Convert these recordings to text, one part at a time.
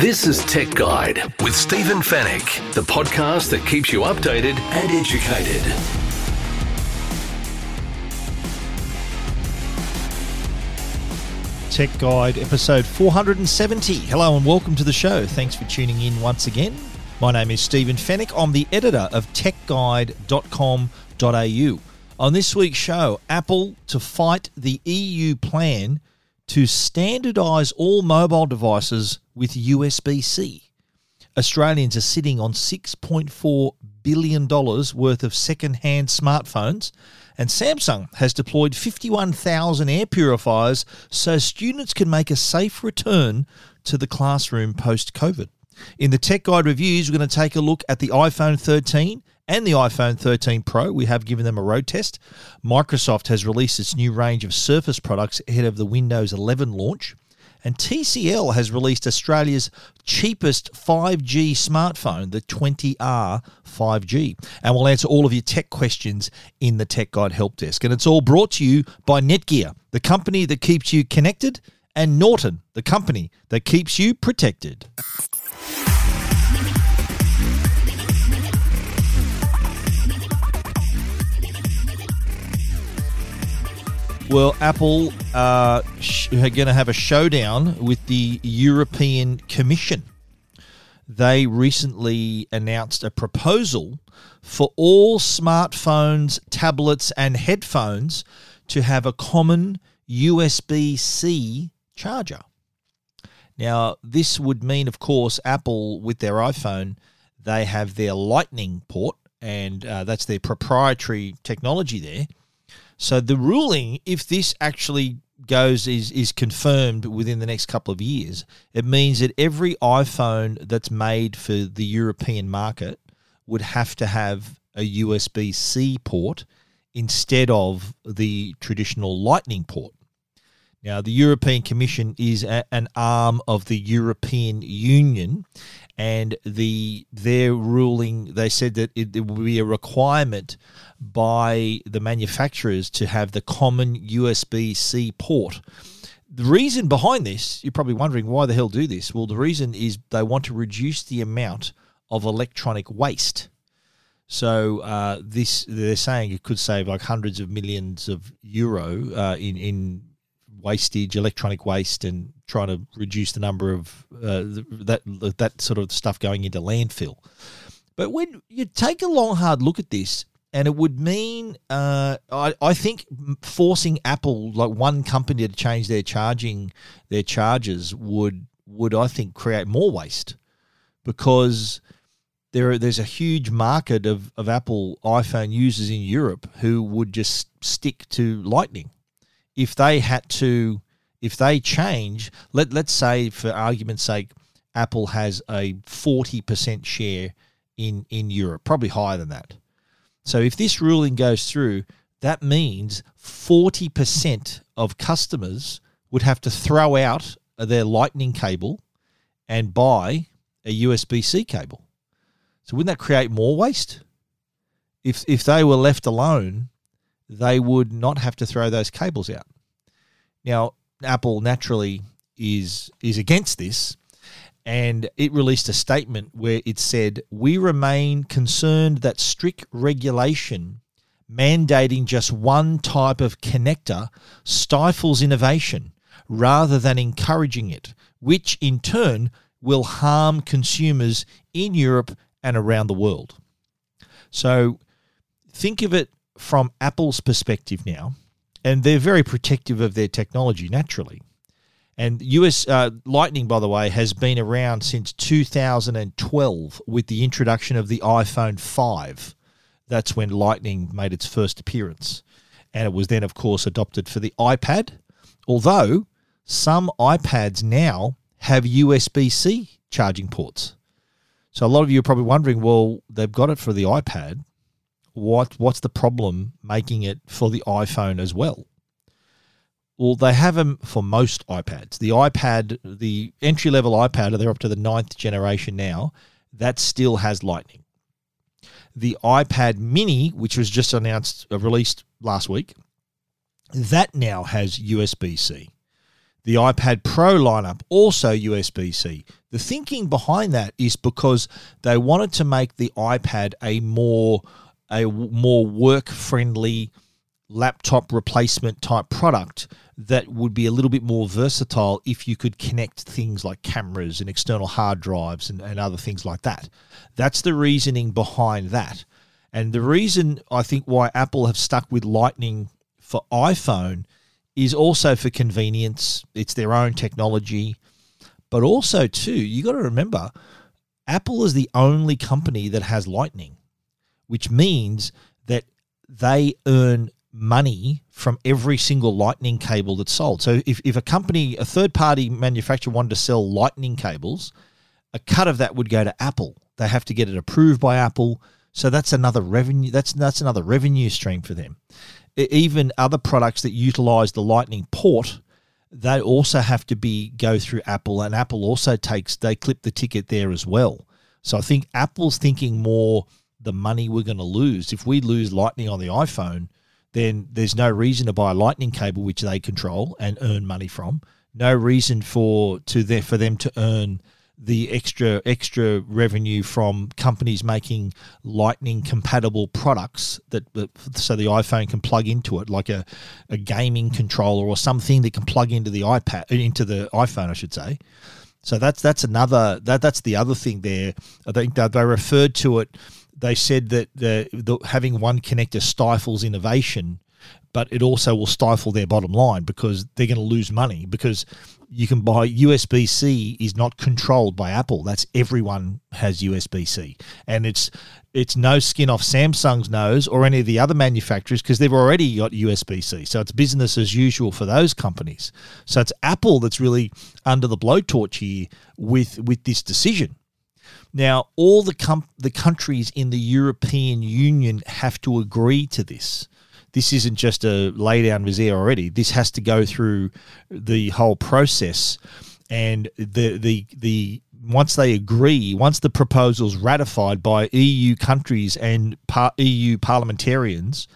This is Tech Guide with Stephen Fenech, the podcast that keeps you updated and educated. Tech Guide, episode 470. Hello and welcome to the show. Thanks for tuning in once again. My name is Stephen Fenech. I'm the editor of techguide.com.au. On this week's show, Apple to fight the EU plan to standardise all mobile devices with USB C. Australians are sitting on $6.4 billion worth of second hand smartphones, and Samsung has deployed 51,000 air purifiers so students can make a safe return to the classroom post COVID. In the Tech Guide reviews, we're going to take a look at the iPhone 13 and the iPhone 13 Pro. We have given them a road test. Microsoft has released its new range of Surface products ahead of the Windows 11 launch. And TCL has released Australia's cheapest 5G smartphone, the 20R 5G. And we'll answer all of your tech questions in the Tech Guide Help Desk. And it's all brought to you by Netgear, the company that keeps you connected, and Norton, the company that keeps you protected. Well, Apple uh, sh- are going to have a showdown with the European Commission. They recently announced a proposal for all smartphones, tablets, and headphones to have a common USB C charger. Now, this would mean, of course, Apple with their iPhone, they have their Lightning port, and uh, that's their proprietary technology there. So the ruling, if this actually goes is is confirmed within the next couple of years, it means that every iPhone that's made for the European market would have to have a USB C port instead of the traditional Lightning port. Now, the European Commission is a, an arm of the European Union, and the their ruling they said that it, it will be a requirement by the manufacturers to have the common USB C port. The reason behind this, you're probably wondering why the hell do this? Well, the reason is they want to reduce the amount of electronic waste. So uh, this they're saying it could save like hundreds of millions of euro uh, in in wastage, electronic waste, and trying to reduce the number of uh, that that sort of stuff going into landfill. But when you take a long, hard look at this, and it would mean, uh, I, I think, forcing Apple, like one company, to change their charging their charges would would I think create more waste because there there's a huge market of, of Apple iPhone users in Europe who would just stick to Lightning if they had to, if they change, let let's say for argument's sake, Apple has a forty percent share in in Europe, probably higher than that. So if this ruling goes through, that means forty percent of customers would have to throw out their Lightning cable and buy a USB C cable. So wouldn't that create more waste? If if they were left alone, they would not have to throw those cables out. Now, Apple naturally is is against this, and it released a statement where it said, "We remain concerned that strict regulation mandating just one type of connector stifles innovation rather than encouraging it, which in turn will harm consumers in Europe and around the world." So, think of it from Apple's perspective now, and they're very protective of their technology naturally. And US uh, Lightning, by the way, has been around since 2012 with the introduction of the iPhone 5. That's when Lightning made its first appearance. And it was then, of course, adopted for the iPad. Although some iPads now have USB C charging ports. So a lot of you are probably wondering, well, they've got it for the iPad. What what's the problem making it for the iPhone as well? Well, they have them for most iPads. The iPad, the entry level iPad, they're up to the ninth generation now. That still has Lightning. The iPad Mini, which was just announced, uh, released last week, that now has USB C. The iPad Pro lineup also USB C. The thinking behind that is because they wanted to make the iPad a more a more work friendly laptop replacement type product that would be a little bit more versatile if you could connect things like cameras and external hard drives and, and other things like that. That's the reasoning behind that. And the reason I think why Apple have stuck with Lightning for iPhone is also for convenience. It's their own technology. But also, too, you got to remember Apple is the only company that has Lightning, which means that they earn money from every single lightning cable that's sold. So if, if a company, a third party manufacturer wanted to sell lightning cables, a cut of that would go to Apple. They have to get it approved by Apple. So that's another revenue that's that's another revenue stream for them. Even other products that utilize the lightning port, they also have to be go through Apple and Apple also takes they clip the ticket there as well. So I think Apple's thinking more the money we're going to lose if we lose lightning on the iPhone then there's no reason to buy a lightning cable which they control and earn money from. No reason for to there for them to earn the extra extra revenue from companies making lightning compatible products that, so the iphone can plug into it like a, a gaming controller or something that can plug into the ipad into the iphone i should say so that's that's another that that's the other thing there i think that they referred to it they said that the, the, having one connector stifles innovation, but it also will stifle their bottom line because they're going to lose money because you can buy USB C is not controlled by Apple. That's everyone has USB C, and it's it's no skin off Samsung's nose or any of the other manufacturers because they've already got USB C. So it's business as usual for those companies. So it's Apple that's really under the blowtorch here with with this decision. Now, all the com- the countries in the European Union have to agree to this. This isn't just a lay down misère already. This has to go through the whole process, and the the the once they agree, once the proposal's ratified by EU countries and par- EU parliamentarians,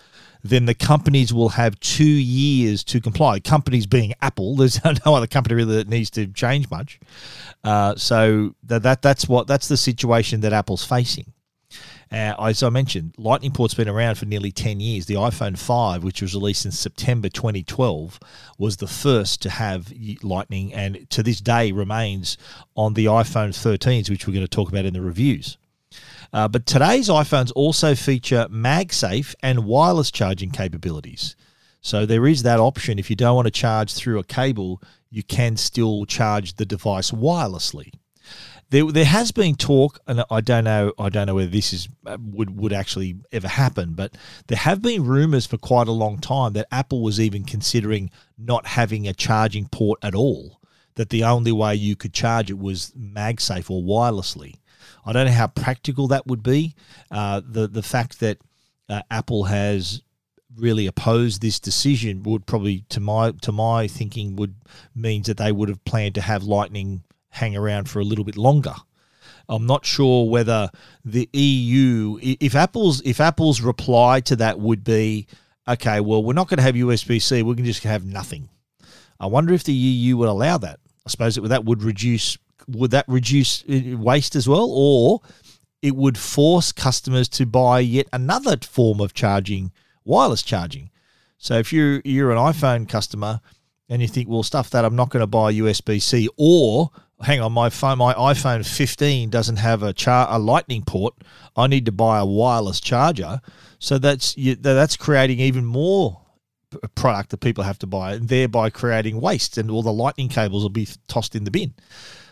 then the companies will have two years to comply. Companies being Apple, there's no other company really that needs to change much. Uh, so that, that that's what that's the situation that Apple's facing. Uh, as I mentioned, Lightning Port's been around for nearly 10 years. The iPhone 5, which was released in September 2012, was the first to have Lightning and to this day remains on the iPhone 13s, which we're going to talk about in the reviews. Uh, but today's iPhones also feature MagSafe and wireless charging capabilities. So there is that option. If you don't want to charge through a cable, you can still charge the device wirelessly. There, there has been talk, and I don't know, I don't know whether this is uh, would would actually ever happen, but there have been rumors for quite a long time that Apple was even considering not having a charging port at all. That the only way you could charge it was MagSafe or wirelessly. I don't know how practical that would be. Uh, the the fact that uh, Apple has really opposed this decision would probably, to my to my thinking, would means that they would have planned to have Lightning hang around for a little bit longer. I'm not sure whether the EU, if Apple's if Apple's reply to that would be, okay, well, we're not going to have USB C, we can just have nothing. I wonder if the EU would allow that. I suppose that that would reduce would that reduce uh, waste as well, or it would force customers to buy yet another form of charging, wireless charging. So if you're you're an iPhone customer and you think, well, stuff that I'm not going to buy USB C, or hang on, my phone, my iPhone 15 doesn't have a char- a Lightning port. I need to buy a wireless charger. So that's that's creating even more product that people have to buy, and thereby creating waste, and all the Lightning cables will be tossed in the bin.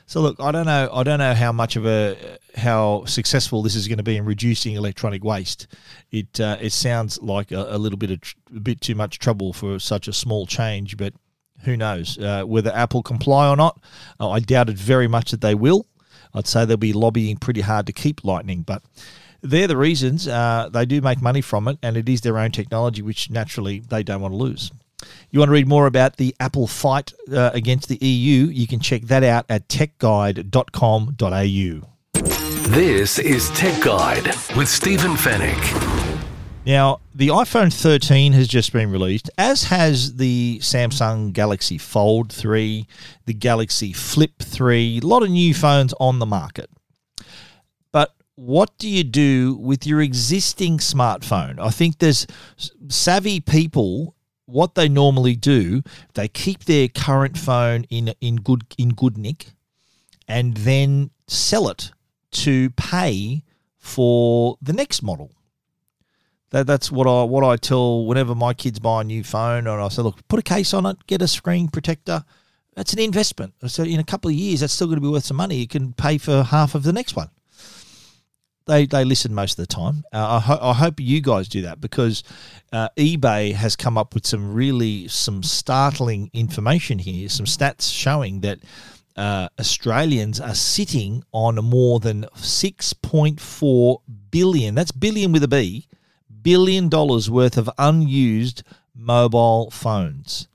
So look, I don't know. I don't know how much of a how successful this is going to be in reducing electronic waste. It uh, it sounds like a, a little bit of tr- a bit too much trouble for such a small change, but Who knows uh, whether Apple comply or not? Uh, I doubt it very much that they will. I'd say they'll be lobbying pretty hard to keep Lightning, but they're the reasons. Uh, they do make money from it, and it is their own technology, which naturally they don't want to lose. You want to read more about the Apple fight uh, against the EU? You can check that out at techguide.com.au. This is Tech Guide with Stephen Fenech. Now, the iPhone 13 has just been released, as has the Samsung Galaxy Fold 3, the Galaxy Flip 3, a lot of new phones on the market. But what do you do with your existing smartphone? I think there's savvy people what they normally do, they keep their current phone in in good in good nick and then sell it to pay for the next model. That, that's what I what I tell whenever my kids buy a new phone, and I say, look, put a case on it, get a screen protector. That's an investment. So in a couple of years, that's still going to be worth some money. You can pay for half of the next one. They they listen most of the time. Uh, I, ho- I hope you guys do that because uh, eBay has come up with some really some startling information here, some stats showing that. Uh, Australians are sitting on more than 6.4 billion. That's billion with a B billion dollars worth of unused mobile phones.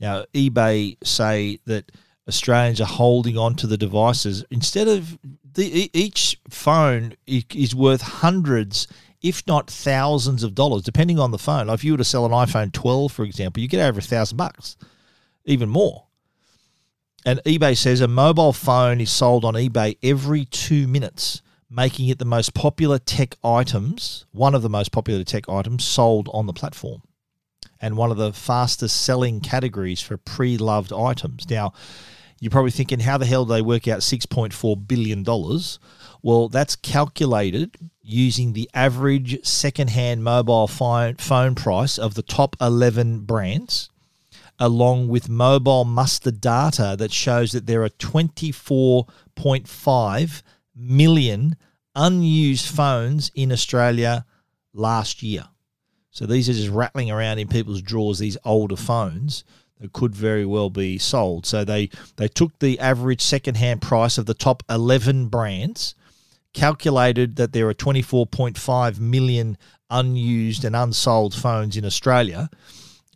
Now, eBay say that Australians are holding on to the devices instead of the, each phone is worth hundreds, if not thousands of dollars, depending on the phone. Like if you were to sell an iPhone 12, for example, you get over a thousand bucks, even more. And eBay says a mobile phone is sold on eBay every two minutes making it the most popular tech items, one of the most popular tech items sold on the platform, and one of the fastest selling categories for pre loved items. Now, you're probably thinking, how the hell do they work out $6.4 billion? Well, that's calculated using the average secondhand mobile phone price of the top 11 brands, along with mobile muster data that shows that there are 24.5 million unused phones in Australia last year. So these are just rattling around in people's drawers, these older phones that could very well be sold. So they, they took the average secondhand price of the top 11 brands, calculated that there are 24.5 million unused and unsold phones in Australia,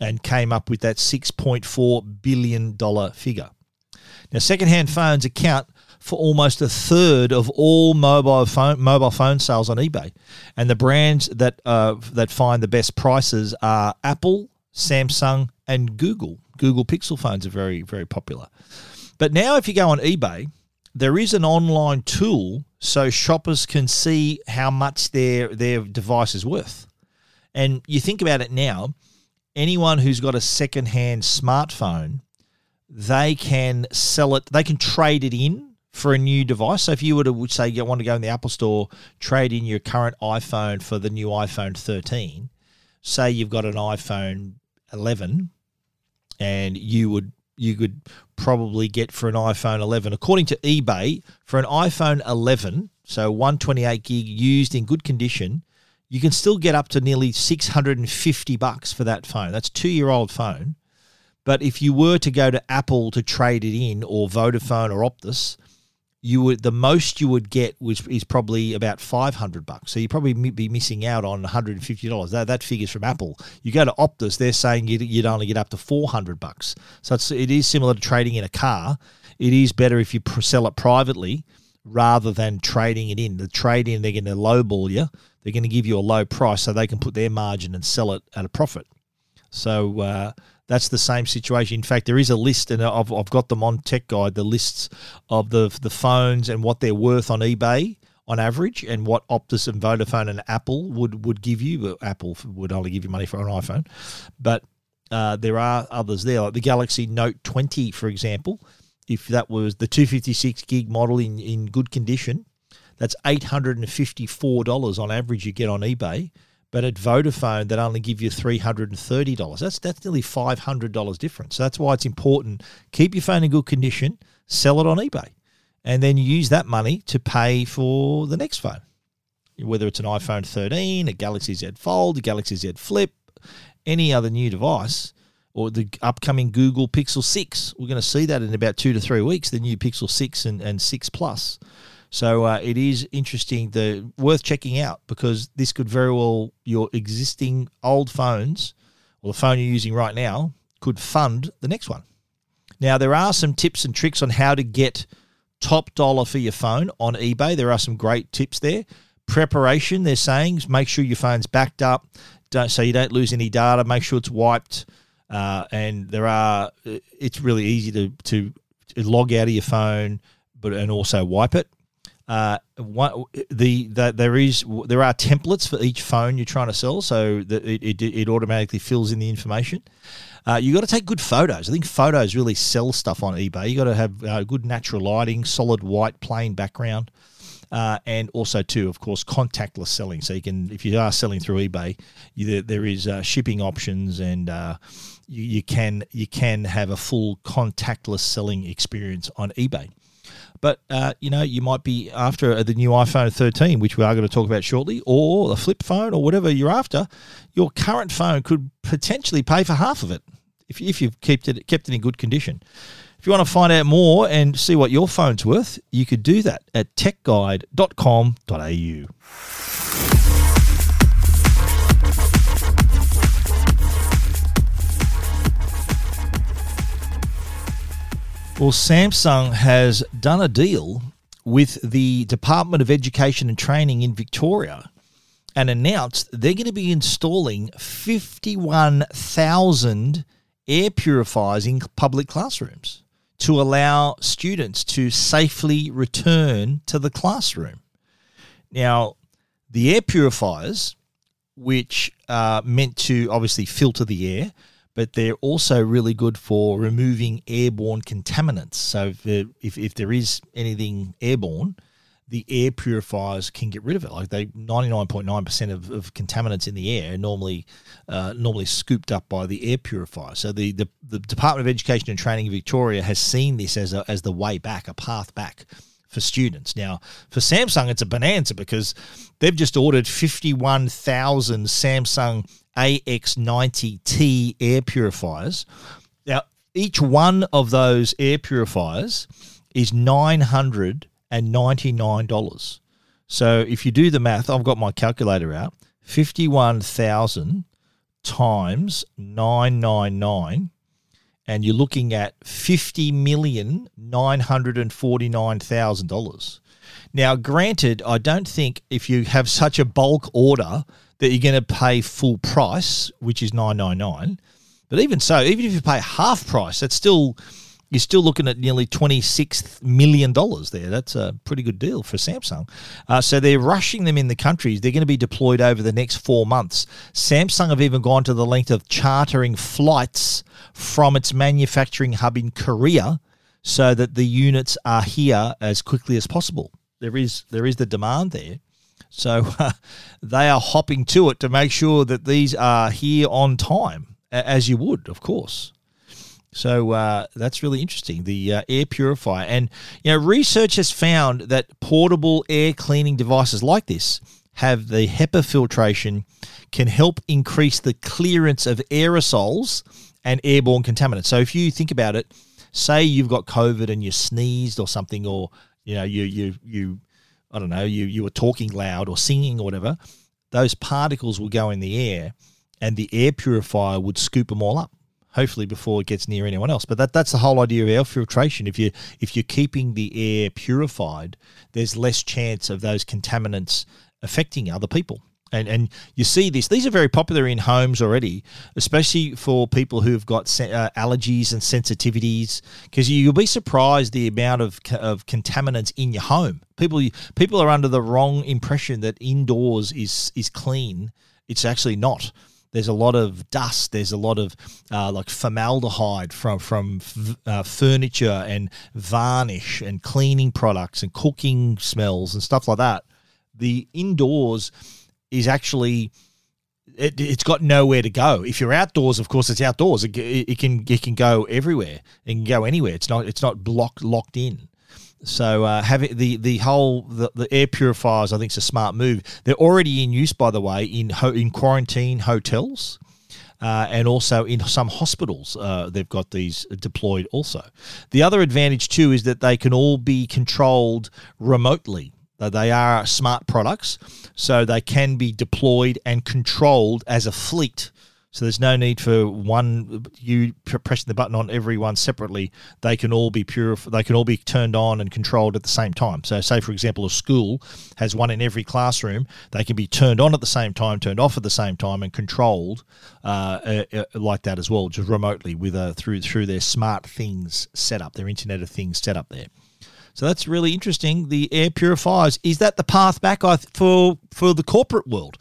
and came up with that $6.4 billion figure. Now, secondhand phones account for almost a third of all mobile phone mobile phone sales on eBay, and the brands that uh, that find the best prices are Apple, Samsung, and Google. Google Pixel phones are very very popular. But now, if you go on eBay, there is an online tool so shoppers can see how much their their device is worth. And you think about it now, anyone who's got a second-hand smartphone, they can sell it, they can trade it in for a new device. So if you were to say you want to go in the Apple Store, trade in your current iPhone for the new iPhone 13, say you've got an iPhone 11, and you would you could probably get for an iPhone 11, according to eBay, for an iPhone 11, so 128 gig used in good condition, you can still get up to nearly 650 bucks for that phone. That's two year old phone. But if you were to go to Apple to trade it in, or Vodafone or Optus, you would the most you would get was is probably about 500 bucks. So you probably be missing out on 150 dollars. That, that figures from apple. You go to optus they're saying you'd, you'd only get up to 400 bucks. So it's, it is similar to trading in a car. It is better if you sell it privately rather than trading it in. The trade in they're going to lowball you. They're going to give you a low price so they can put their margin and sell it at a profit. So uh, that's the same situation. In fact, there is a list, and I've, I've got them on Tech Guide, the lists of the the phones and what they're worth on eBay on average, and what Optus and Vodafone and Apple would would give you. Apple would only give you money for an iPhone, but uh, there are others there, like the Galaxy Note 20, for example. If that was the 256 gig model in, in good condition, that's $854 on average you get on eBay. But at Vodafone, that only give you three hundred and thirty dollars. That's that's nearly five hundred dollars difference. So that's why it's important. Keep your phone in good condition. Sell it on eBay, and then use that money to pay for the next phone, whether it's an iPhone 13, a Galaxy Z Fold, a Galaxy Z Flip, any other new device. or the upcoming Google Pixel 6. We're going to see that in about two to three weeks, the new Pixel 6 and, and 6 Plus. So uh, it is interesting, the worth checking out because this could very well your existing old phones or the phone you're using right now could fund the next one. Now there are some tips and tricks on how to get top dollar for your phone on eBay. There are some great tips there. Preparation, they're saying, make sure your phone's backed up, don't so you don't lose any data. Make sure it's wiped. Uh, and there are, it's really easy to to log out of your phone, but and also wipe it. Uh, one, the, the there is there are templates for each phone you're trying to sell, so that it, it, it automatically fills in the information. Uh, you got to take good photos. I think photos really sell stuff on eBay. You got to have uh, good natural lighting, solid white plain background, uh, and also too, of course, contactless selling. So you can, if you are selling through eBay, you, there is uh, shipping options, and uh, you, you can you can have a full contactless selling experience on eBay. But uh, you know, you might be after the new iPhone 13, which we are going to talk about shortly, or a flip phone, or whatever you're after. Your current phone could potentially pay for half of it if, if you've kept it kept it in good condition. If you want to find out more and see what your phone's worth, you could do that at techguide.com.au. Well, Samsung has done a deal with the Department of Education and Training in Victoria and announced they're going to be installing 51,000 air purifiers in public classrooms to allow students to safely return to the classroom. Now, the air purifiers, which are meant to obviously filter the air, but they're also really good for removing airborne contaminants. So if, if, if there is anything airborne, the air purifiers can get rid of it. Like they, ninety nine point nine percent of contaminants in the air normally uh, normally scooped up by the air purifier. So the, the the Department of Education and Training in Victoria has seen this as a, as the way back, a path back for students. Now, for Samsung, it's a bonanza because they've just ordered 51,000 Samsung AX90T air purifiers. Now, each one of those air purifiers is $999. So if you do the math, I've got my calculator out 51,000 times 999 and you're looking at fifty million nine hundred and forty nine thousand dollars. Now, granted, I don't think if you have such a bulk order that you're going to pay full price, which is nine nine nine. But even so, even if you pay half price, that's still you're still looking at nearly $26 million there. That's a pretty good deal for Samsung. Uh, so they're rushing them in the countries. They're going to be deployed over the next four months. Samsung have even gone to the length of chartering flights from its manufacturing hub in Korea so that the units are here as quickly as possible. There is there is the demand there. So uh, they are hopping to it to make sure that these are here on time, as you would, of course. So uh, that's really interesting. The uh, air purifier, and you know, research has found that portable air cleaning devices like this have the HEPA filtration can help increase the clearance of aerosols and airborne contaminants. So if you think about it, say you've got COVID and you sneezed or something, or you know, you you you, I don't know, you you were talking loud or singing or whatever, those particles will go in the air, and the air purifier would scoop them all up hopefully before it gets near anyone else. But that that's the whole idea of air filtration. If you if you're keeping the air purified, there's less chance of those contaminants affecting other people. And, and you see this; these are very popular in homes already, especially for people who've got uh, allergies and sensitivities. Because you'll be surprised the amount of of contaminants in your home. People people are under the wrong impression that indoors is is clean. It's actually not there's a lot of dust. There's a lot of uh, like formaldehyde from from uh, furniture and varnish and cleaning products and cooking smells and stuff like that. The indoors is actually it, has got nowhere to go. If you're outdoors, of course, it's outdoors. It, it, can it can go everywhere. It can go anywhere. It's not it's not blocked locked in. So uh, having the the whole the, the air purifiers, I think, is a smart move. They're already in use, by the way, in ho- in quarantine hotels. Uh, and also in some hospitals, uh, they've got these deployed also. The other advantage, too, is that they can all be controlled remotely. They are smart products, so they can be deployed and controlled as a fleet so there's no need for one you pressing the button on every one separately. They can all be pure. They can all be turned on and controlled at the same time. So, say for example, a school has one in every classroom. They can be turned on at the same time, turned off at the same time, and controlled uh, uh, uh like that as well, just remotely with a through through their smart things setup, their Internet of Things setup there. So that's really interesting. The air purifiers is that the path back for for the corporate world?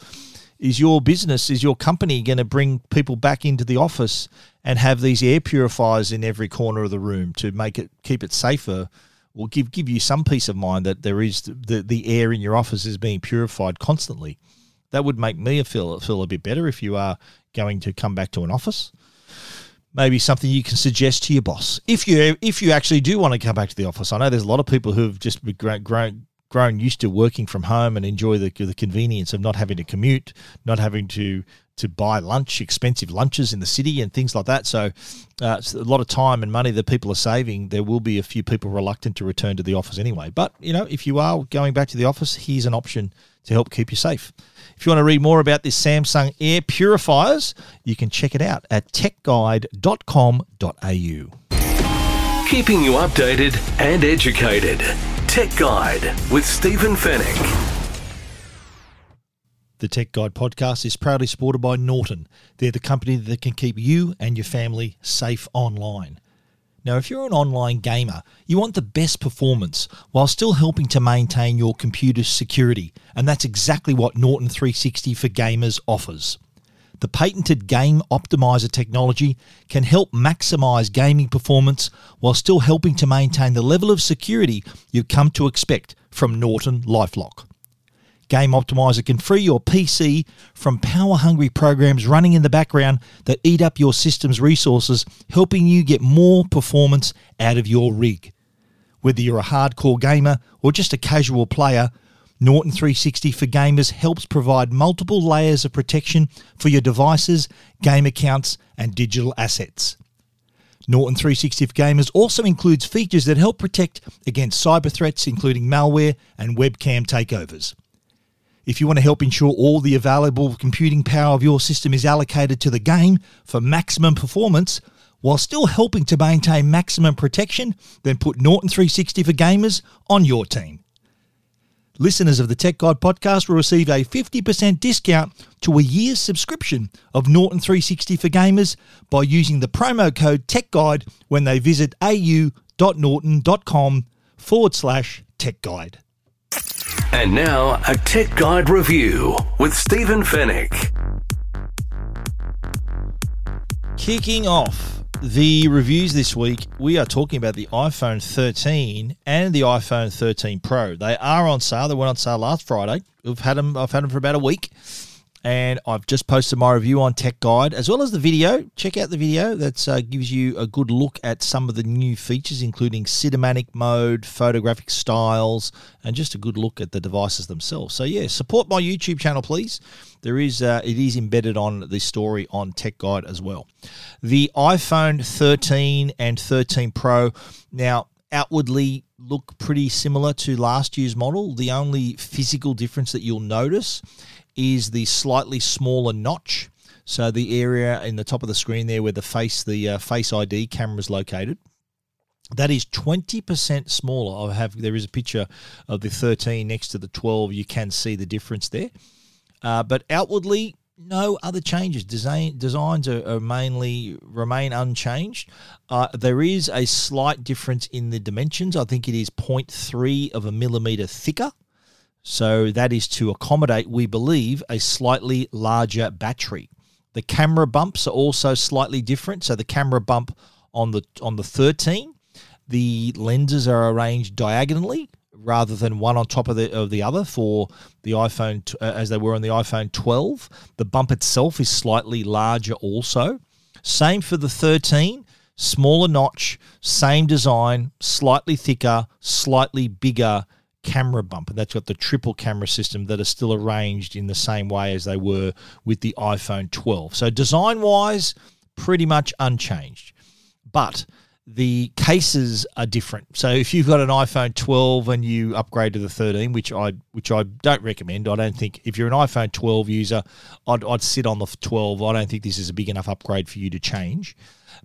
is your business, is your company going to bring people back into the office and have these air purifiers in every corner of the room to make it keep it safer? Or give give you some peace of mind that there is the the air in your office is being purified constantly. That would make me feel feel a bit better if you are going to come back to an office. Maybe something you can suggest to your boss if you if you actually do want to come back to the office. I know there's a lot of people who've just grown, grown grown used to working from home and enjoy the, the convenience of not having to commute, not having to to buy lunch, expensive lunches in the city and things like that. So uh, a lot of time and money that people are saving. There will be a few people reluctant to return to the office anyway. But, you know, if you are going back to the office, here's an option to help keep you safe. If you want to read more about this Samsung air purifiers, you can check it out at techguide.com.au. Keeping you updated and educated. Tech Guide with Stephen Fenech. The Tech Guide podcast is proudly supported by Norton. They're the company that can keep you and your family safe online. Now, if you're an online gamer, you want the best performance while still helping to maintain your computer's security, and that's exactly what Norton 360 for Gamers offers. The patented Game Optimizer technology can help maximize gaming performance while still helping to maintain the level of security you've come to expect from Norton Lifelock. Game Optimizer can free your PC from power hungry programs running in the background that eat up your system's resources, helping you get more performance out of your rig. Whether you're a hardcore gamer or just a casual player, Norton 360 for Gamers helps provide multiple layers of protection for your devices, game accounts, and digital assets. Norton 360 for Gamers also includes features that help protect against cyber threats, including malware and webcam takeovers. If you want to help ensure all the available computing power of your system is allocated to the game for maximum performance, while still helping to maintain maximum protection, then put Norton 360 for Gamers on your team. Listeners of the Tech Guide podcast will receive a 50% discount to a year's subscription of Norton 360 for gamers by using the promo code Tech Guide when they visit au.norton.com forward slash Tech Guide. And now, a Tech Guide review with Stephen Fenech. Kicking off the reviews this week, we are talking about the iPhone 13 and the iPhone 13 Pro. They are on sale. They went on sale last Friday. We've had them. I've had them for about a week and I've just posted my review on Tech Guide as well as the video. Check out the video that uh, gives you a good look at some of the new features, including cinematic mode, photographic styles, and just a good look at the devices themselves. So yeah, support my YouTube channel, please. There is uh, it is embedded on the story on Tech Guide as well. The iPhone 13 and 13 Pro now outwardly look pretty similar to last year's model. The only physical difference that you'll notice is the slightly smaller notch. So the area in the top of the screen there where the face the uh, face ID camera is located. That is 20% smaller. I have there is a picture of the 13 next to the 12. You can see the difference there. Uh, but outwardly, no other changes. Design, designs are, are mainly remain unchanged. Uh, there is a slight difference in the dimensions. I think it is 0.3 of a millimeter thicker so that is to accommodate, we believe, a slightly larger battery. The camera bumps are also slightly different. So the camera bump on the on the 13, the lenses are arranged diagonally rather than one on top of the of the other for the iPhone uh, as they were on the iPhone 12. The bump itself is slightly larger also. Same for the 13, smaller notch, same design, slightly thicker, slightly bigger camera bump, and that's got the triple camera system that are still arranged in the same way as they were with the iPhone 12. So design wise, pretty much unchanged, but the cases are different. So if you've got an iPhone 12 and you upgrade to the 13, which I which I don't recommend, I don't think if you're an iPhone 12 user, I'd, I'd sit on the 12. I don't think this is a big enough upgrade for you to change.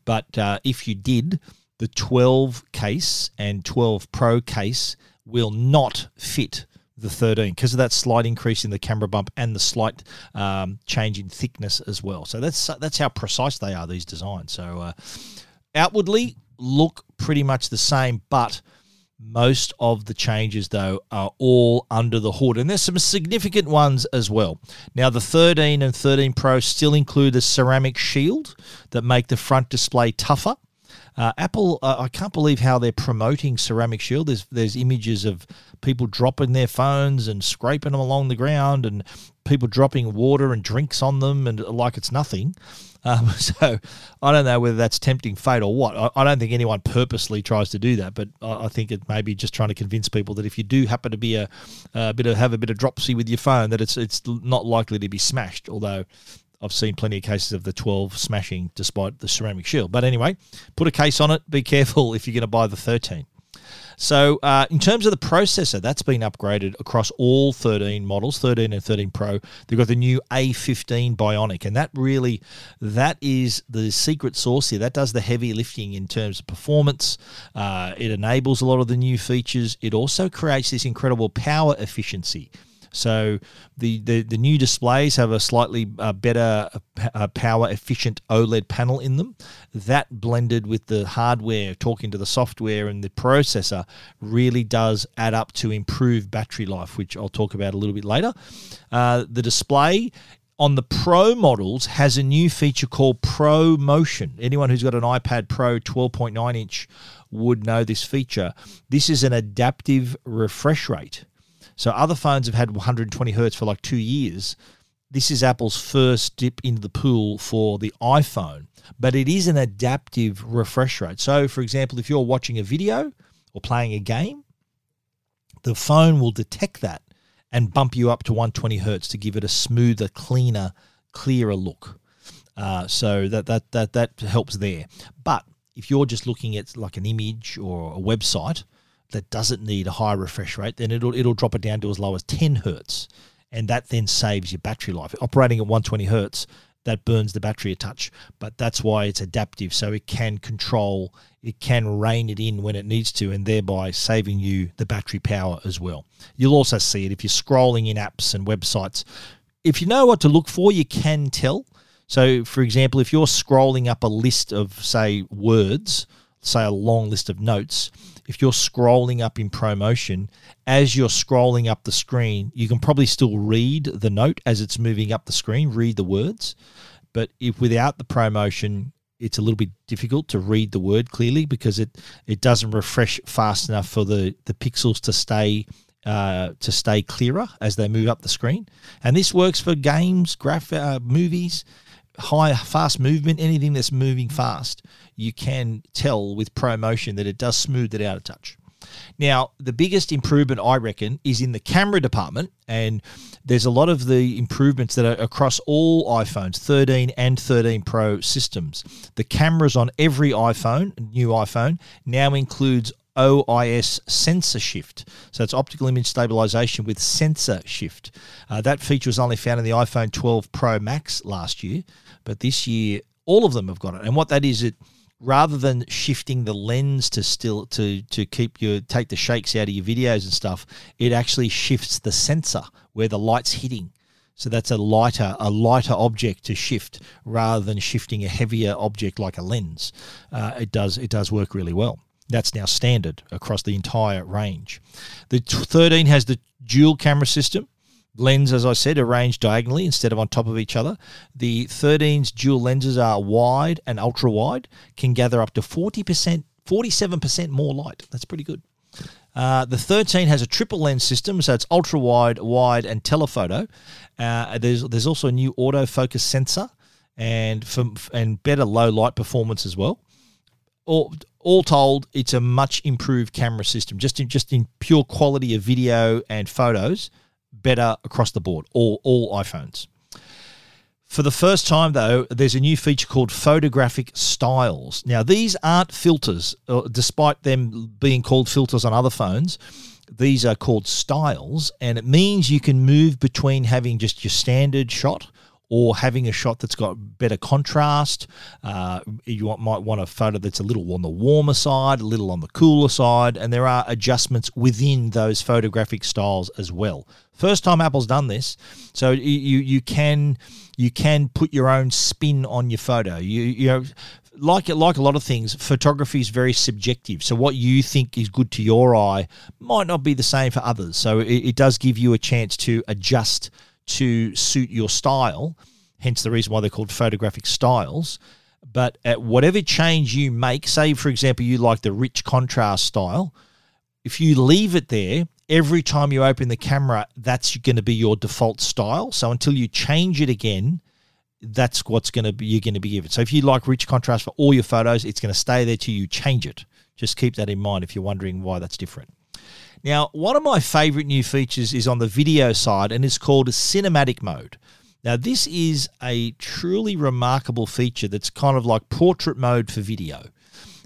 But uh, if you did, the 12 case and 12 Pro case will not fit the 13 because of that slight increase in the camera bump and the slight um, change in thickness as well. So that's that's how precise they are these designs. So uh, outwardly look pretty much the same, but most of the changes though are all under the hood and there's some significant ones as well now the 13 and 13 pro still include a ceramic shield that make the front display tougher uh, Apple, uh, I can't believe how they're promoting Ceramic Shield. There's there's images of people dropping their phones and scraping them along the ground, and people dropping water and drinks on them, and like it's nothing. Um, so I don't know whether that's tempting fate or what. I, I, don't think anyone purposely tries to do that, but I, I, think it may be just trying to convince people that if you do happen to be a, a bit of have a bit of dropsy with your phone, that it's it's not likely to be smashed. Although I've seen plenty of cases of the 12 smashing despite the ceramic shield. But anyway, put a case on it. Be careful if you're going to buy the 13. So, uh, in terms of the processor, that's been upgraded across all 13 models, 13 and 13 Pro. They've got the new A15 Bionic, and that really that is the secret sauce here. That does the heavy lifting in terms of performance. Uh, it enables a lot of the new features. It also creates this incredible power efficiency. So the, the, the new displays have a slightly uh, better uh, power efficient OLED panel in them. That blended with the hardware, talking to the software and the processor, really does add up to improved battery life, which I'll talk about a little bit later. Uh, the display on the Pro models has a new feature called Pro Motion. Anyone who's got an iPad Pro 12.9 inch would know this feature. This is an adaptive refresh rate. So other phones have had 120 hertz for like two years. This is Apple's first dip into the pool for the iPhone, but it is an adaptive refresh rate. So, for example, if you're watching a video or playing a game, the phone will detect that and bump you up to 120 hertz to give it a smoother, cleaner, clearer look. Uh, so that that that that helps there. But if you're just looking at like an image or a website, that doesn't need a high refresh rate, then it'll it'll drop it down to as low as 10 hertz, and that then saves your battery life. Operating at 120 hertz, that burns the battery a touch, but that's why it's adaptive, so it can control, it can rein it in when it needs to, and thereby saving you the battery power as well. You'll also see it if you're scrolling in apps and websites. If you know what to look for, you can tell. So, for example, if you're scrolling up a list of, say, words, say a long list of notes, if you're scrolling up in ProMotion, as you're scrolling up the screen, you can probably still read the note as it's moving up the screen, read the words. But if without the ProMotion, it's a little bit difficult to read the word clearly because it, it doesn't refresh fast enough for the, the pixels to stay uh, to stay clearer as they move up the screen. And this works for games, graph, uh, movies, high fast movement, anything that's moving fast, you can tell with ProMotion that it does smooth it out a touch. Now, the biggest improvement I reckon is in the camera department, and there's a lot of the improvements that are across all iPhones, 13 and 13 Pro systems. The cameras on every iPhone, new iPhone, now includes OIS sensor shift. So it's optical image stabilization with sensor shift. Uh, that feature was only found in the iPhone 12 Pro Max last year, but this year all of them have got it. And what that is, it rather than shifting the lens to still to to keep your take the shakes out of your videos and stuff, it actually shifts the sensor where the light's hitting. So that's a lighter a lighter object to shift rather than shifting a heavier object like a lens. Uh, it does it does work really well. That's now standard across the entire range. The 13 has the dual camera system. Lens, as I said, arranged diagonally instead of on top of each other. The 13's dual lenses are wide and ultra wide, can gather up to 40%, 47% more light. That's pretty good. Uh, the 13 has a triple lens system, so it's ultra wide, wide, and telephoto. Uh, there's there's also a new autofocus sensor and for, and better low light performance as well all, all told, it's a much improved camera system. Just in just in pure quality of video and photos, better across the board. All all iPhones. For the first time, though, there's a new feature called photographic styles. Now, these aren't filters, uh, despite them being called filters on other phones. These are called styles, and it means you can move between having just your standard shot or having a shot that's got better contrast. Uh, you might want a photo that's a little on the warmer side, a little on the cooler side, and there are adjustments within those photographic styles as well. First time Apple's done this, so you you can you can put your own spin on your photo. You you know like like a lot of things, photography is very subjective. So what you think is good to your eye might not be the same for others. So it, it does give you a chance to adjust to suit your style, hence the reason why they're called photographic styles. But at whatever change you make, say for example you like the rich contrast style, if you leave it there, every time you open the camera, that's going to be your default style. So until you change it again, that's what's going to be you're going to be given. So if you like rich contrast for all your photos, it's going to stay there till you change it. Just keep that in mind if you're wondering why that's different. Now, one of my favorite new features is on the video side, and it's called cinematic mode. Now, this is a truly remarkable feature that's kind of like portrait mode for video.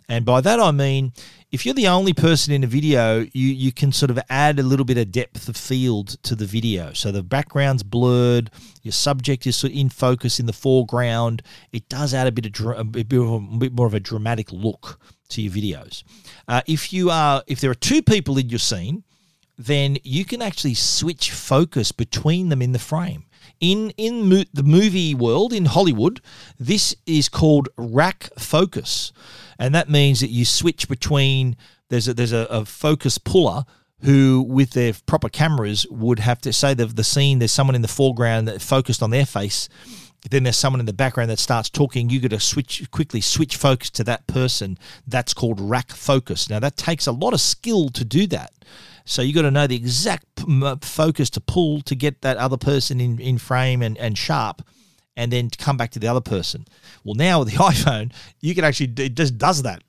And by that I mean, if you're the only person in a video, you, you can sort of add a little bit of depth of field to the video. So the background's blurred, your subject is sort of in focus in the foreground. It does add a bit of a bit, more of a dramatic look to your videos. Uh, if you are if there are two people in your scene, then you can actually switch focus between them in the frame. In in mo- the movie world in Hollywood, this is called rack focus, and that means that you switch between there's a, there's a, a focus puller who, with their proper cameras, would have to say the the scene. There's someone in the foreground that focused on their face then there's someone in the background that starts talking. You got to switch quickly switch focus to that person that's called rack focus. Now that takes a lot of skill to do that. So you got to know the exact focus to pull to get that other person in, in frame and, and sharp and then come back to the other person. Well now with the iphone you can actually it just does that.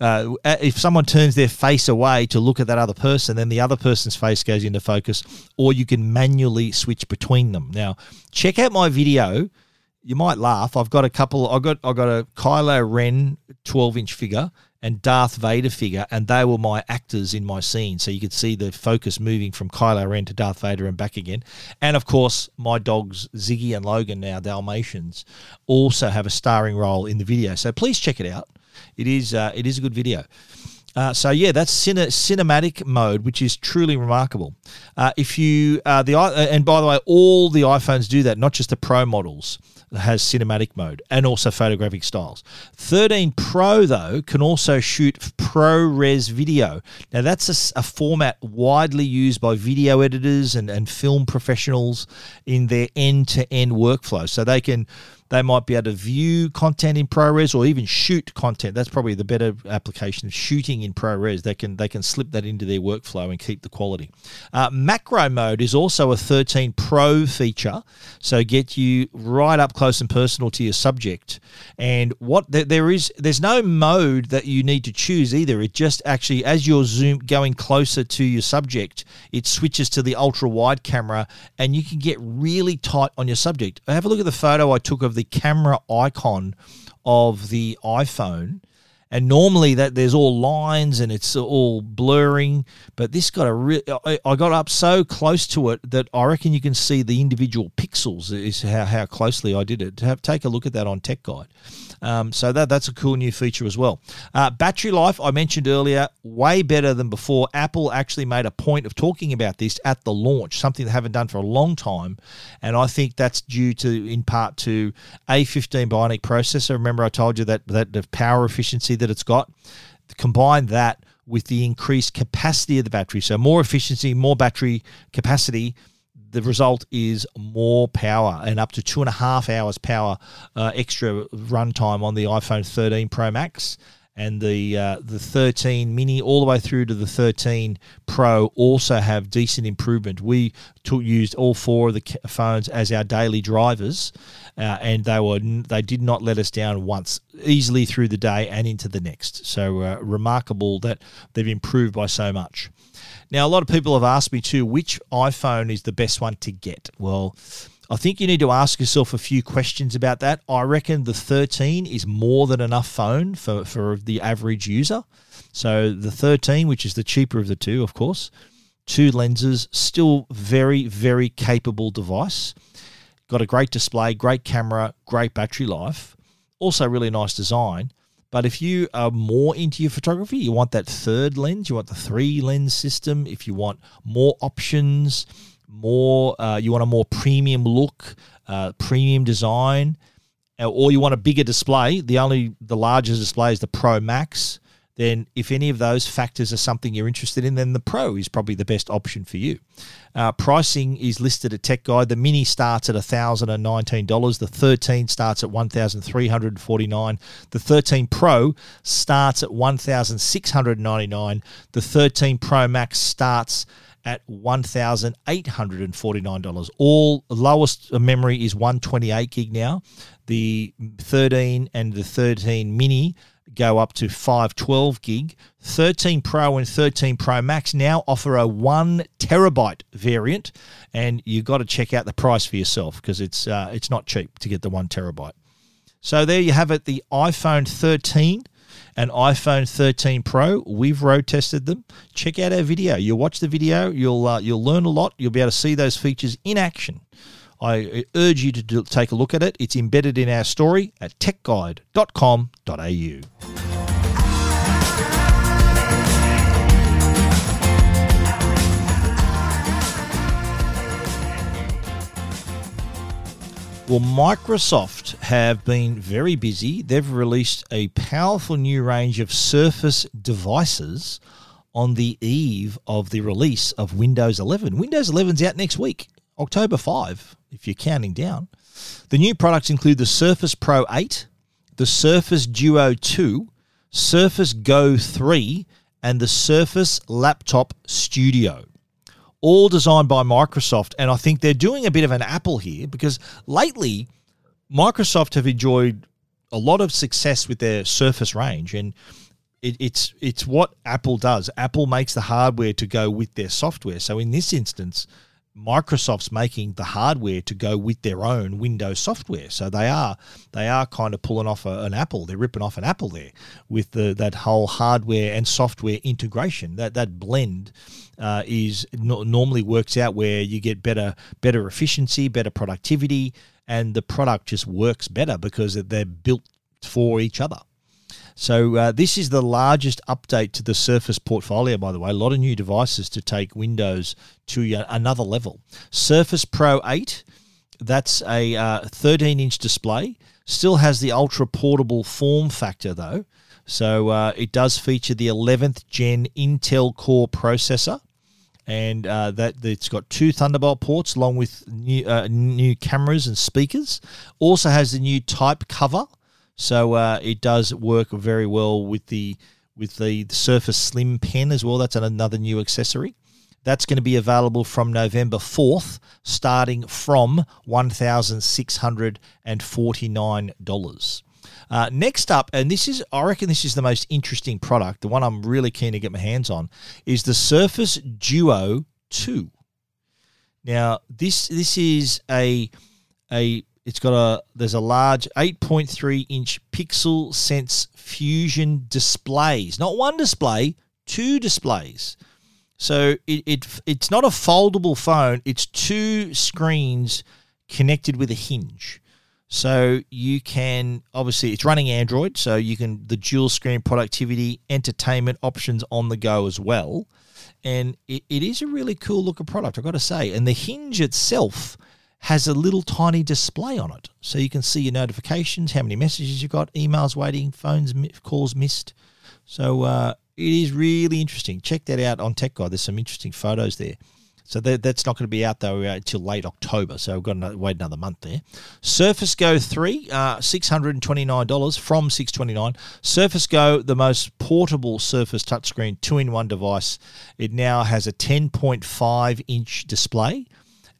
Uh, if someone turns their face away to look at that other person then the other person's face goes into focus or you can manually switch between them. Now check out my video you might laugh. I've got a couple. I got I got a Kylo Ren twelve inch figure and Darth Vader figure, and they were my actors in my scene. So you could see the focus moving from Kylo Ren to Darth Vader and back again. And of course, my dogs Ziggy and Logan, now Dalmatians, also have a starring role in the video. So please check it out. It is uh, it is a good video. Uh, so yeah, that's cine- cinematic mode, which is truly remarkable. Uh, if you uh, the uh, and by the way, all the iPhones do that, not just the Pro models has cinematic mode and also photographic styles. 13 Pro, though, can also shoot ProRes video. Now, that's a, a format widely used by video editors and, and film professionals in their end to end workflow. So they can they might be able to view content in ProRes or even shoot content. That's probably the better application of shooting in ProRes. They can they can slip that into their workflow and keep the quality. Uh, macro mode is also a 13 Pro feature, so get you right up close and personal to your subject. And what there is, there's no mode that you need to choose either. It just actually, as you're zoom going closer to your subject, it switches to the ultra wide camera, and you can get really tight on your subject. Have a look at the photo I took of the the camera icon of the iPhone. And normally that there's all lines and it's all blurring, but this got a real. I got up so close to it that I reckon you can see the individual pixels. Is how, how closely I did it. Have, take a look at that on Tech Guide. Um, so that that's a cool new feature as well. Uh, battery life, I mentioned earlier, way better than before. Apple actually made a point of talking about this at the launch, something they haven't done for a long time, and I think that's due to in part to A15 Bionic processor. Remember, I told you that that the power efficiency that it's got. Combine that with the increased capacity of the battery, so more efficiency, more battery capacity the result is more power and up to two and a half hours power uh, extra runtime on the iPhone 13 Pro Max. And the uh, the 13 mini all the way through to the 13 Pro also have decent improvement. We took, used all four of the phones as our daily drivers, uh, and they were they did not let us down once, easily through the day and into the next. So uh, remarkable that they've improved by so much. Now, a lot of people have asked me too, which iPhone is the best one to get? Well, I think you need to ask yourself a few questions about that. I reckon the 13 is more than enough phone for, for the average user. So the 13, which is the cheaper of the two, of course, two lenses, still very, very capable device. Got a great display, great camera, great battery life. Also, really nice design. But if you are more into your photography, you want that third lens, you want the three lens system, if you want more options, more uh, you want a more premium look, uh, premium design, uh, or you want a bigger display. The only the largest display is the Pro Max. Then, if any of those factors are something you're interested in, then the Pro is probably the best option for you. Uh, pricing is listed at Tech Guide. The Mini starts at $1,019. The 13 starts at $1,349. The 13 Pro starts at $1,699. The 13 Pro Max starts at $1,849. All lowest memory is 128 gig now. The 13 and the 13 mini go up to 512 gig. 13 Pro and 13 Pro Max now offer a 1 terabyte variant and you've got to check out the price for yourself because it's uh, it's not cheap to get the 1 terabyte. So there you have it the iPhone 13 and iPhone 13 Pro. We've road tested them. Check out our video. You'll watch the video. You'll uh, you'll learn a lot. You'll be able to see those features in action. I urge you to do, take a look at it. It's embedded in our story at techguide.com.au. Well, Microsoft have been very busy. They've released a powerful new range of Surface devices on the eve of the release of Windows 11. Windows 11's out next week, October 5, if you're counting down. The new products include the Surface Pro 8, the Surface Duo 2, Surface Go 3, and the Surface Laptop Studio all designed by Microsoft. And I think they're doing a bit of an Apple here because lately, Microsoft have enjoyed a lot of success with their Surface range. And it, it's it's what Apple does. Apple makes the hardware to go with their software. So in this instance, Microsoft's making the hardware to go with their own Windows software. So they are they are kind of pulling off a, an Apple. They're ripping off an Apple there with the that whole hardware and software integration. That that blend uh, is no, normally works out where you get better better efficiency, better productivity, and the product just works better because they're built for each other. So uh, this is the largest update to the Surface portfolio, by the way. A lot of new devices to take Windows to another level. Surface Pro 8, that's a 13-inch uh, display. Still has the ultra portable form factor though. So uh, it does feature the 11th gen Intel Core processor and uh, that it's got two Thunderbolt ports along with new uh, new cameras and speakers. Also has the new Type cover, so uh, it does work very well with the with the, Surface Slim pen as well. That's another new accessory. That's going to be available from November 4th, starting from $1,649. Uh, next up, and this is, I reckon this is the most interesting product, the one I'm really keen to get my hands on, is the Surface Duo 2. Now, this this is a a it's got a there's a large 8.3 inch pixel sense fusion displays. Not one display two displays. So it, it it's not a foldable phone. It's two screens connected with a hinge. So you can obviously it's running android so you can the dual screen productivity entertainment options on the go as well. And it, it is a really cool looking product i've got to say. And the hinge itself has a little tiny display on it. So you can see your notifications, how many messages you've got, emails waiting, phones, calls missed. So uh, it is really interesting. Check that out on Tech. There's some interesting photos there. So that, that's not going to be out though uh, until late October. So we've got to wait another month there. Surface Go 3, uh, $629 from 629 Surface Go, the most portable Surface touchscreen two-in-one device. It now has a 10.5 inch display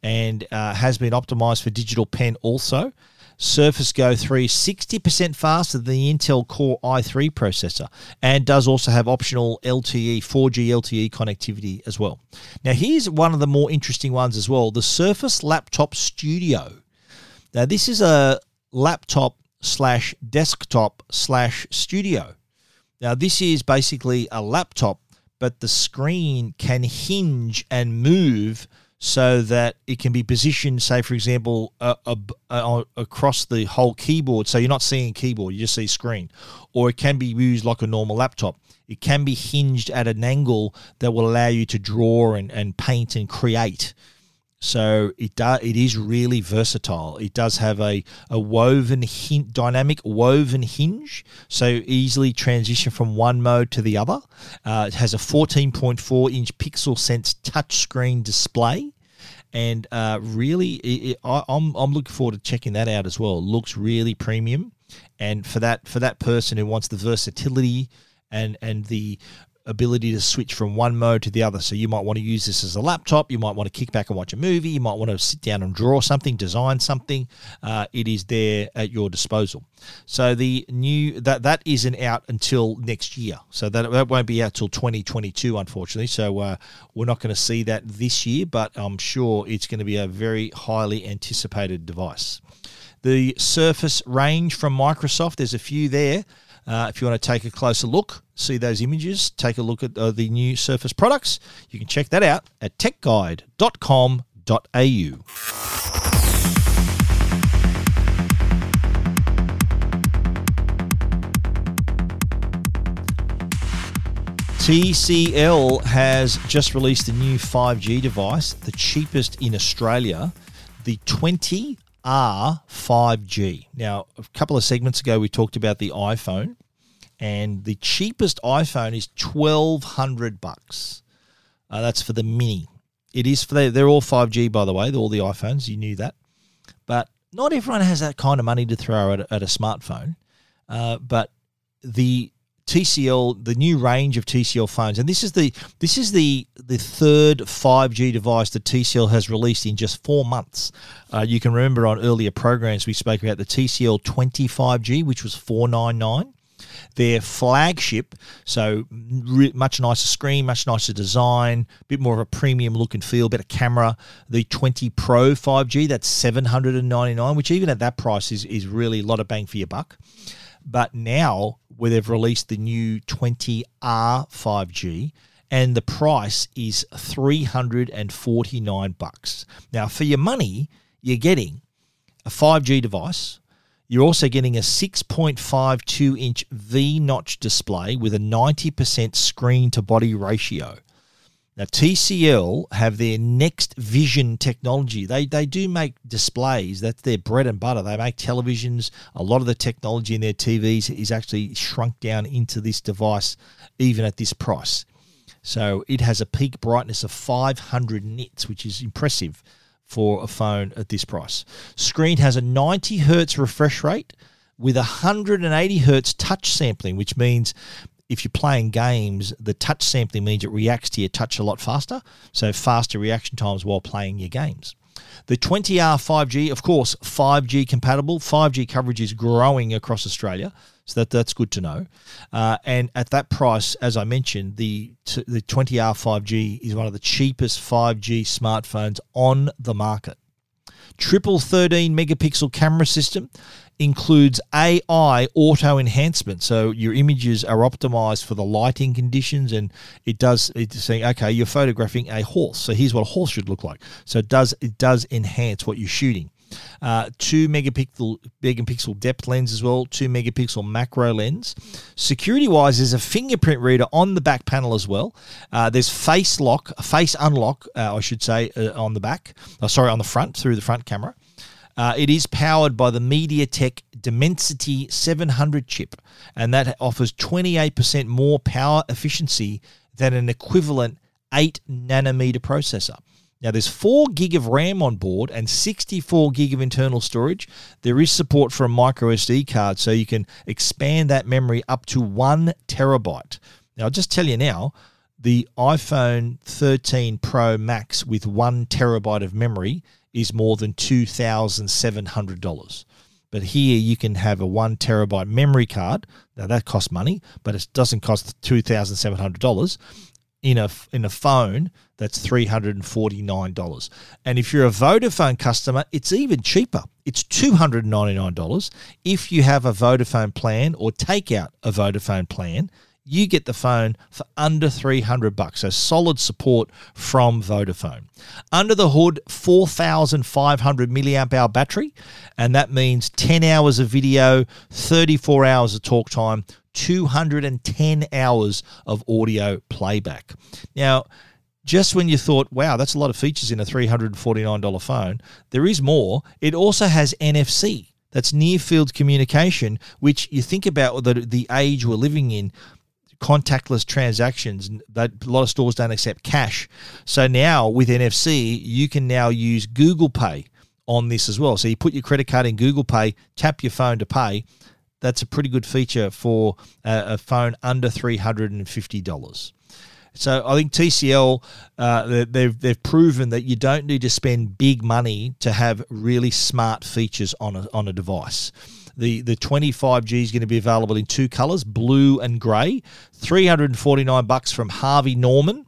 and uh, has been optimized for digital pen also. Surface Go 3 60% faster than the Intel Core i3 processor and does also have optional LTE 4G LTE connectivity as well. Now here's one of the more interesting ones as well, the Surface Laptop Studio. Now this is a laptop slash desktop slash studio. Now this is basically a laptop but the screen can hinge and move so that it can be positioned, say, for example, uh, uh, across the whole keyboard. So you're not seeing keyboard, you just see screen. Or it can be used like a normal laptop. It can be hinged at an angle that will allow you to draw and, and paint and create. So it does. It is really versatile. It does have a a woven hin- dynamic woven hinge, so easily transition from one mode to the other. Uh, it has a 14.4 inch PixelSense touchscreen display, and uh, really, it, it, I, I'm I'm looking forward to checking that out as well. It looks really premium, and for that for that person who wants the versatility and and the ability to switch from one mode to the other. So you might want to use this as a laptop. You might want to kick back and watch a movie. You might want to sit down and draw something, design something. Uh, it is there at your disposal. So the new that that isn't out until next year. So that that won't be out till 2022, unfortunately. So uh, we're not going to see that this year, but I'm sure it's going to be a very highly anticipated device. The Surface range from Microsoft, there's a few there. Uh, if you want to take a closer look, see those images, take a look at uh, the new Surface products, you can check that out at techguide.com.au. TCL has just released a new 5G device, the cheapest in Australia, the 20 R 5G. Now, a couple of segments ago, we talked about the iPhone, and the cheapest iPhone is twelve hundred bucks. Uh, that's for the mini. It is for the, they're all 5G by the way, all the iPhones. You knew that, but not everyone has that kind of money to throw at, at a smartphone. Uh, but the TCL, the new range of TCL phones, and this is the this is the the third 5G device that TCL has released in just four months. Uh, you can remember on earlier programs we spoke about the TCL 20 5G, which was 499. Their flagship, so re- much nicer screen, much nicer design, a bit more of a premium look and feel, better camera. The 20 Pro 5G, that's 799, which even at that price is, is really a lot of bang for your buck. But now, where they've released the new 20R 5G, and the price is 349 bucks. Now, for your money, you're getting a 5G device. You're also getting a 6.52 inch V notch display with a 90% screen to body ratio. Now, TCL have their Next Vision technology. They, they do make displays. That's their bread and butter. They make televisions. A lot of the technology in their TVs is actually shrunk down into this device, even at this price. So it has a peak brightness of 500 nits, which is impressive for a phone at this price. Screen has a 90 hertz refresh rate with 180 hertz touch sampling, which means if you're playing games, the touch sampling means it reacts to your touch a lot faster, so faster reaction times while playing your games. The 20R 5G, of course, 5G compatible. 5G coverage is growing across Australia, so that, that's good to know. Uh, and at that price, as I mentioned, the the 20R 5G is one of the cheapest 5G smartphones on the market. Triple 13 megapixel camera system includes AI auto enhancement. So your images are optimized for the lighting conditions, and it does it's saying, okay, you're photographing a horse. So here's what a horse should look like. So it does it does enhance what you're shooting. Uh, two megapixel megapixel depth lens as well, two megapixel macro lens. Security wise, there's a fingerprint reader on the back panel as well. Uh, there's face lock, face unlock, uh, I should say, uh, on the back. Oh, sorry, on the front through the front camera. Uh, it is powered by the MediaTek Dimensity 700 chip, and that offers 28% more power efficiency than an equivalent 8 nanometer processor. Now, there's 4 gig of RAM on board and 64 gig of internal storage. There is support for a micro SD card, so you can expand that memory up to 1 terabyte. Now, I'll just tell you now the iPhone 13 Pro Max with 1 terabyte of memory is more than $2,700. But here you can have a one terabyte memory card. Now that costs money, but it doesn't cost two thousand seven hundred dollars in a in a phone that's three hundred and forty nine dollars. And if you're a Vodafone customer, it's even cheaper. It's two hundred ninety nine dollars if you have a Vodafone plan or take out a Vodafone plan you get the phone for under 300 bucks. So solid support from Vodafone. Under the hood, 4,500 milliamp hour battery, and that means 10 hours of video, 34 hours of talk time, 210 hours of audio playback. Now, just when you thought, wow, that's a lot of features in a $349 phone, there is more. It also has NFC. That's near field communication, which you think about the, the age we're living in contactless transactions. That a lot of stores don't accept cash. So now with NFC, you can now use Google Pay on this as well. So you put your credit card in Google Pay, tap your phone to pay. That's a pretty good feature for a, phone under three hundred and fifty dollars. So I think TCL uh, they've they've proven that you don't need to spend big money to have really smart features on a on a device. The the 25G is going to be available in two colors, blue and grey. 349 bucks from Harvey Norman,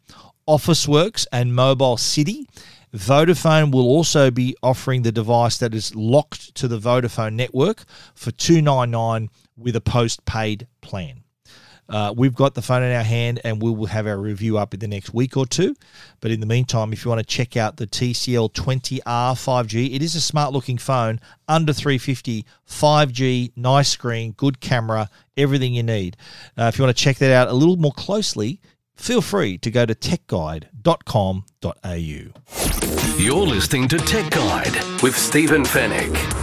Officeworks and Mobile City. Vodafone will also be offering the device that is locked to the Vodafone network for 299 with a post-paid plan. Uh, we've got the phone in our hand and we will have our review up in the next week or two. But in the meantime, if you want to check out the TCL 20R 5G, it is a smart looking phone, under 350, 5G, nice screen, good camera, everything you need. Uh, if you want to check that out a little more closely, feel free to go to techguide.com.au. You're listening to Tech Guide with Stephen Fenech.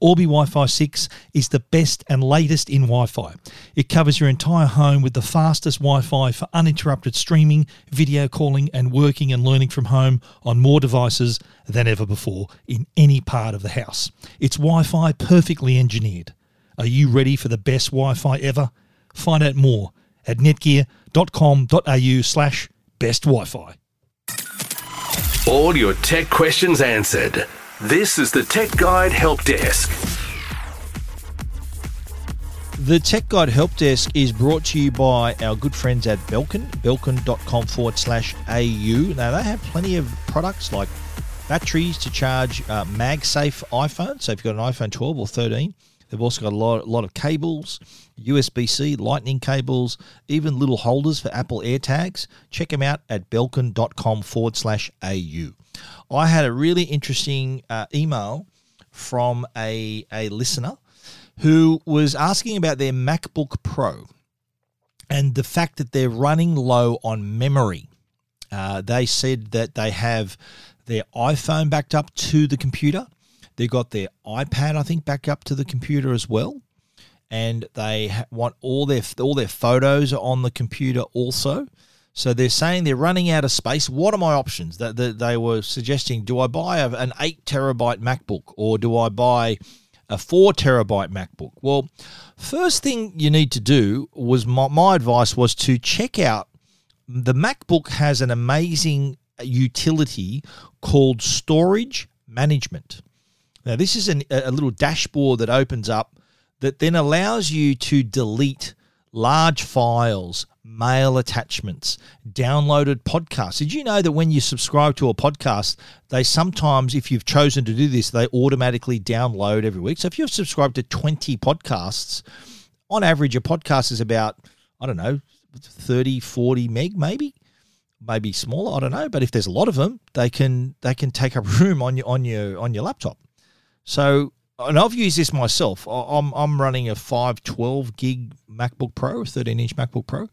Orbi Wi Fi 6 is the best and latest in Wi Fi. It covers your entire home with the fastest Wi Fi for uninterrupted streaming, video calling, and working and learning from home on more devices than ever before in any part of the house. It's Wi Fi perfectly engineered. Are you ready for the best Wi Fi ever? Find out more at netgear.com.au slash best Wi Fi. All your tech questions answered. This is the Tech Guide Help Desk. The Tech Guide Help Desk is brought to you by our good friends at Belkin, belkin.com forward slash AU. Now, they have plenty of products like batteries to charge uh, MagSafe iPhones. So, if you've got an iPhone 12 or 13, they've also got a lot, a lot of cables, USB C, lightning cables, even little holders for Apple AirTags. Check them out at belkin.com forward slash AU. I had a really interesting uh, email from a, a listener who was asking about their MacBook Pro and the fact that they're running low on memory. Uh, they said that they have their iPhone backed up to the computer. They've got their iPad, I think, backed up to the computer as well. And they want all their all their photos on the computer also. So they're saying they're running out of space. What are my options? That they were suggesting: Do I buy an eight terabyte MacBook or do I buy a four terabyte MacBook? Well, first thing you need to do was my, my advice was to check out the MacBook has an amazing utility called storage management. Now, this is an, a little dashboard that opens up that then allows you to delete large files, mail attachments, downloaded podcasts. Did you know that when you subscribe to a podcast, they sometimes, if you've chosen to do this, they automatically download every week? So if you've subscribed to 20 podcasts, on average, a podcast is about, I don't know, 30, 40 meg maybe. Maybe smaller, I don't know, but if there's a lot of them, they can they can take up room on your on your on your laptop. So and I've used this myself. I'm I'm running a 512 gig MacBook Pro, 13 inch MacBook Pro,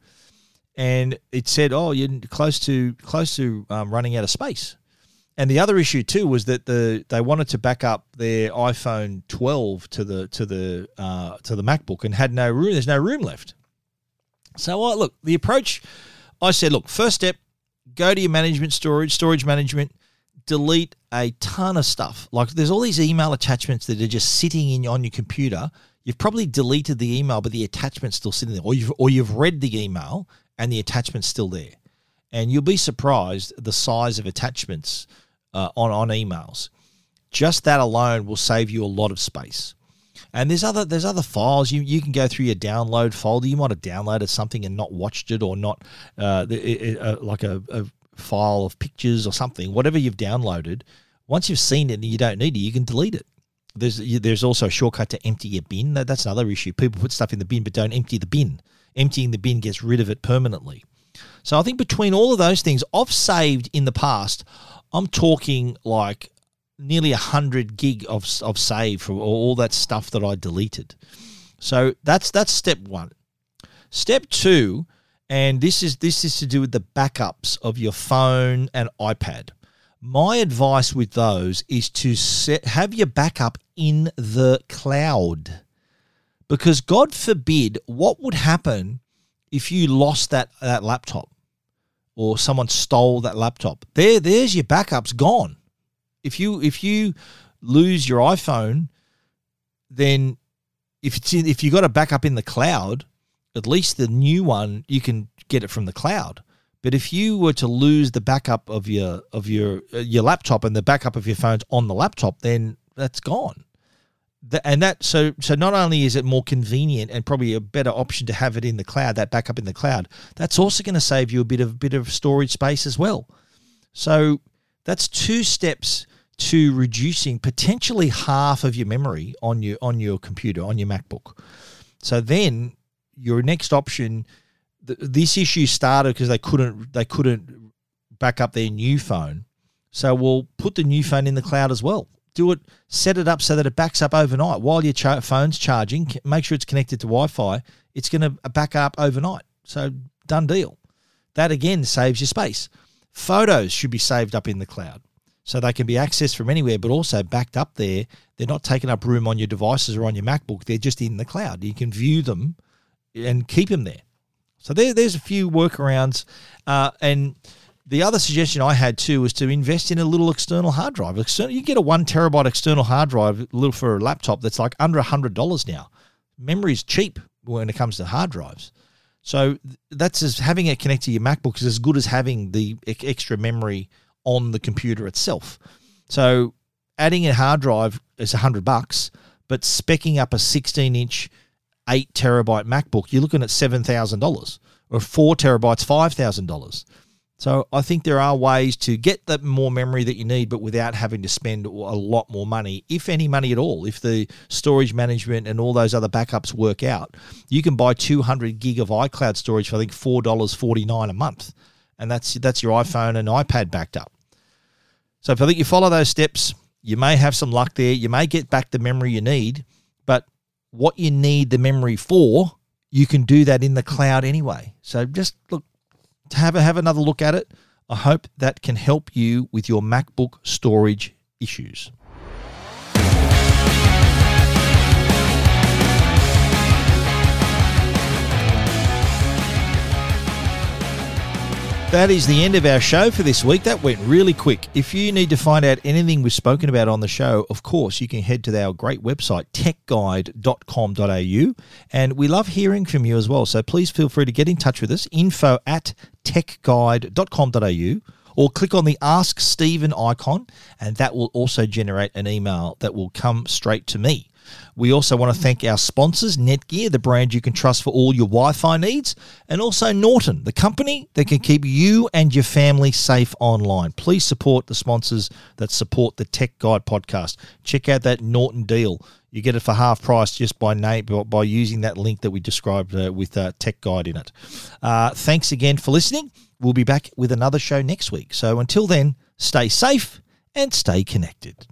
and it said, "Oh, you're close to close to um, running out of space." And the other issue too was that the they wanted to back up their iPhone 12 to the to the uh, to the MacBook and had no room. There's no room left. So I look the approach. I said, look, first step, go to your management storage, storage management, delete a ton of stuff. Like there's all these email attachments that are just sitting in on your computer. You've probably deleted the email, but the attachment's still sitting there, or you've or you've read the email and the attachment's still there. And you'll be surprised the size of attachments uh, on on emails. Just that alone will save you a lot of space. And there's other there's other files you you can go through your download folder. You might have downloaded something and not watched it, or not uh, uh, like a, a file of pictures or something. Whatever you've downloaded, once you've seen it and you don't need it, you can delete it. There's there's also a shortcut to empty your bin. That's another issue. People put stuff in the bin but don't empty the bin. Emptying the bin gets rid of it permanently. So I think between all of those things, I've saved in the past. I'm talking like nearly 100 gig of, of save for all that stuff that I deleted. So that's that's step 1. Step 2 and this is this is to do with the backups of your phone and iPad. My advice with those is to set have your backup in the cloud. Because God forbid what would happen if you lost that that laptop or someone stole that laptop. There there's your backups gone if you if you lose your iPhone, then if it's in, if you got a backup in the cloud, at least the new one you can get it from the cloud. But if you were to lose the backup of your of your uh, your laptop and the backup of your phone's on the laptop, then that's gone. The, and that so so not only is it more convenient and probably a better option to have it in the cloud, that backup in the cloud, that's also going to save you a bit of bit of storage space as well. So that's two steps to reducing potentially half of your memory on your on your computer on your MacBook. So then your next option, th- this issue started because they couldn't they couldn't back up their new phone. So we'll put the new phone in the cloud as well. Do it, set it up so that it backs up overnight while your cha- phone's charging. Make sure it's connected to Wi-Fi. It's going to back up overnight. So done deal. That again saves your space. Photos should be saved up in the cloud so they can be accessed from anywhere, but also backed up there. They're not taking up room on your devices or on your MacBook. They're just in the cloud. You can view them and keep them there. So there, there's a few workarounds. Uh, and the other suggestion I had too was to invest in a little external hard drive. You get a one terabyte external hard drive, little for a laptop that's like under hundred dollars now. Memory is cheap when it comes to hard drives. So that's as having it connected to your MacBook is as good as having the extra memory on the computer itself. So adding a hard drive is a hundred bucks, but specking up a 16 inch, eight terabyte MacBook, you're looking at seven thousand dollars, or four terabytes, five thousand dollars. So I think there are ways to get the more memory that you need, but without having to spend a lot more money, if any money at all. If the storage management and all those other backups work out, you can buy 200 gig of iCloud storage for I think four dollars forty nine a month, and that's that's your iPhone and iPad backed up. So if I think you follow those steps, you may have some luck there. You may get back the memory you need, but what you need the memory for, you can do that in the cloud anyway. So just look, have a, have another look at it. I hope that can help you with your MacBook storage issues. That is the end of our show for this week. That went really quick. If you need to find out anything we've spoken about on the show, of course, you can head to our great website, techguide.com.au. And we love hearing from you as well. So please feel free to get in touch with us, info at techguide.com.au or click on the Ask Stephen icon, and that will also generate an email that will come straight to me. We also want to thank our sponsors, Netgear, the brand you can trust for all your Wi Fi needs, and also Norton, the company that can keep you and your family safe online. Please support the sponsors that support the Tech Guide podcast. Check out that Norton deal. You get it for half price just by name by using that link that we described uh, with uh, Tech Guide in it. Uh, thanks again for listening. We'll be back with another show next week. So until then, stay safe and stay connected.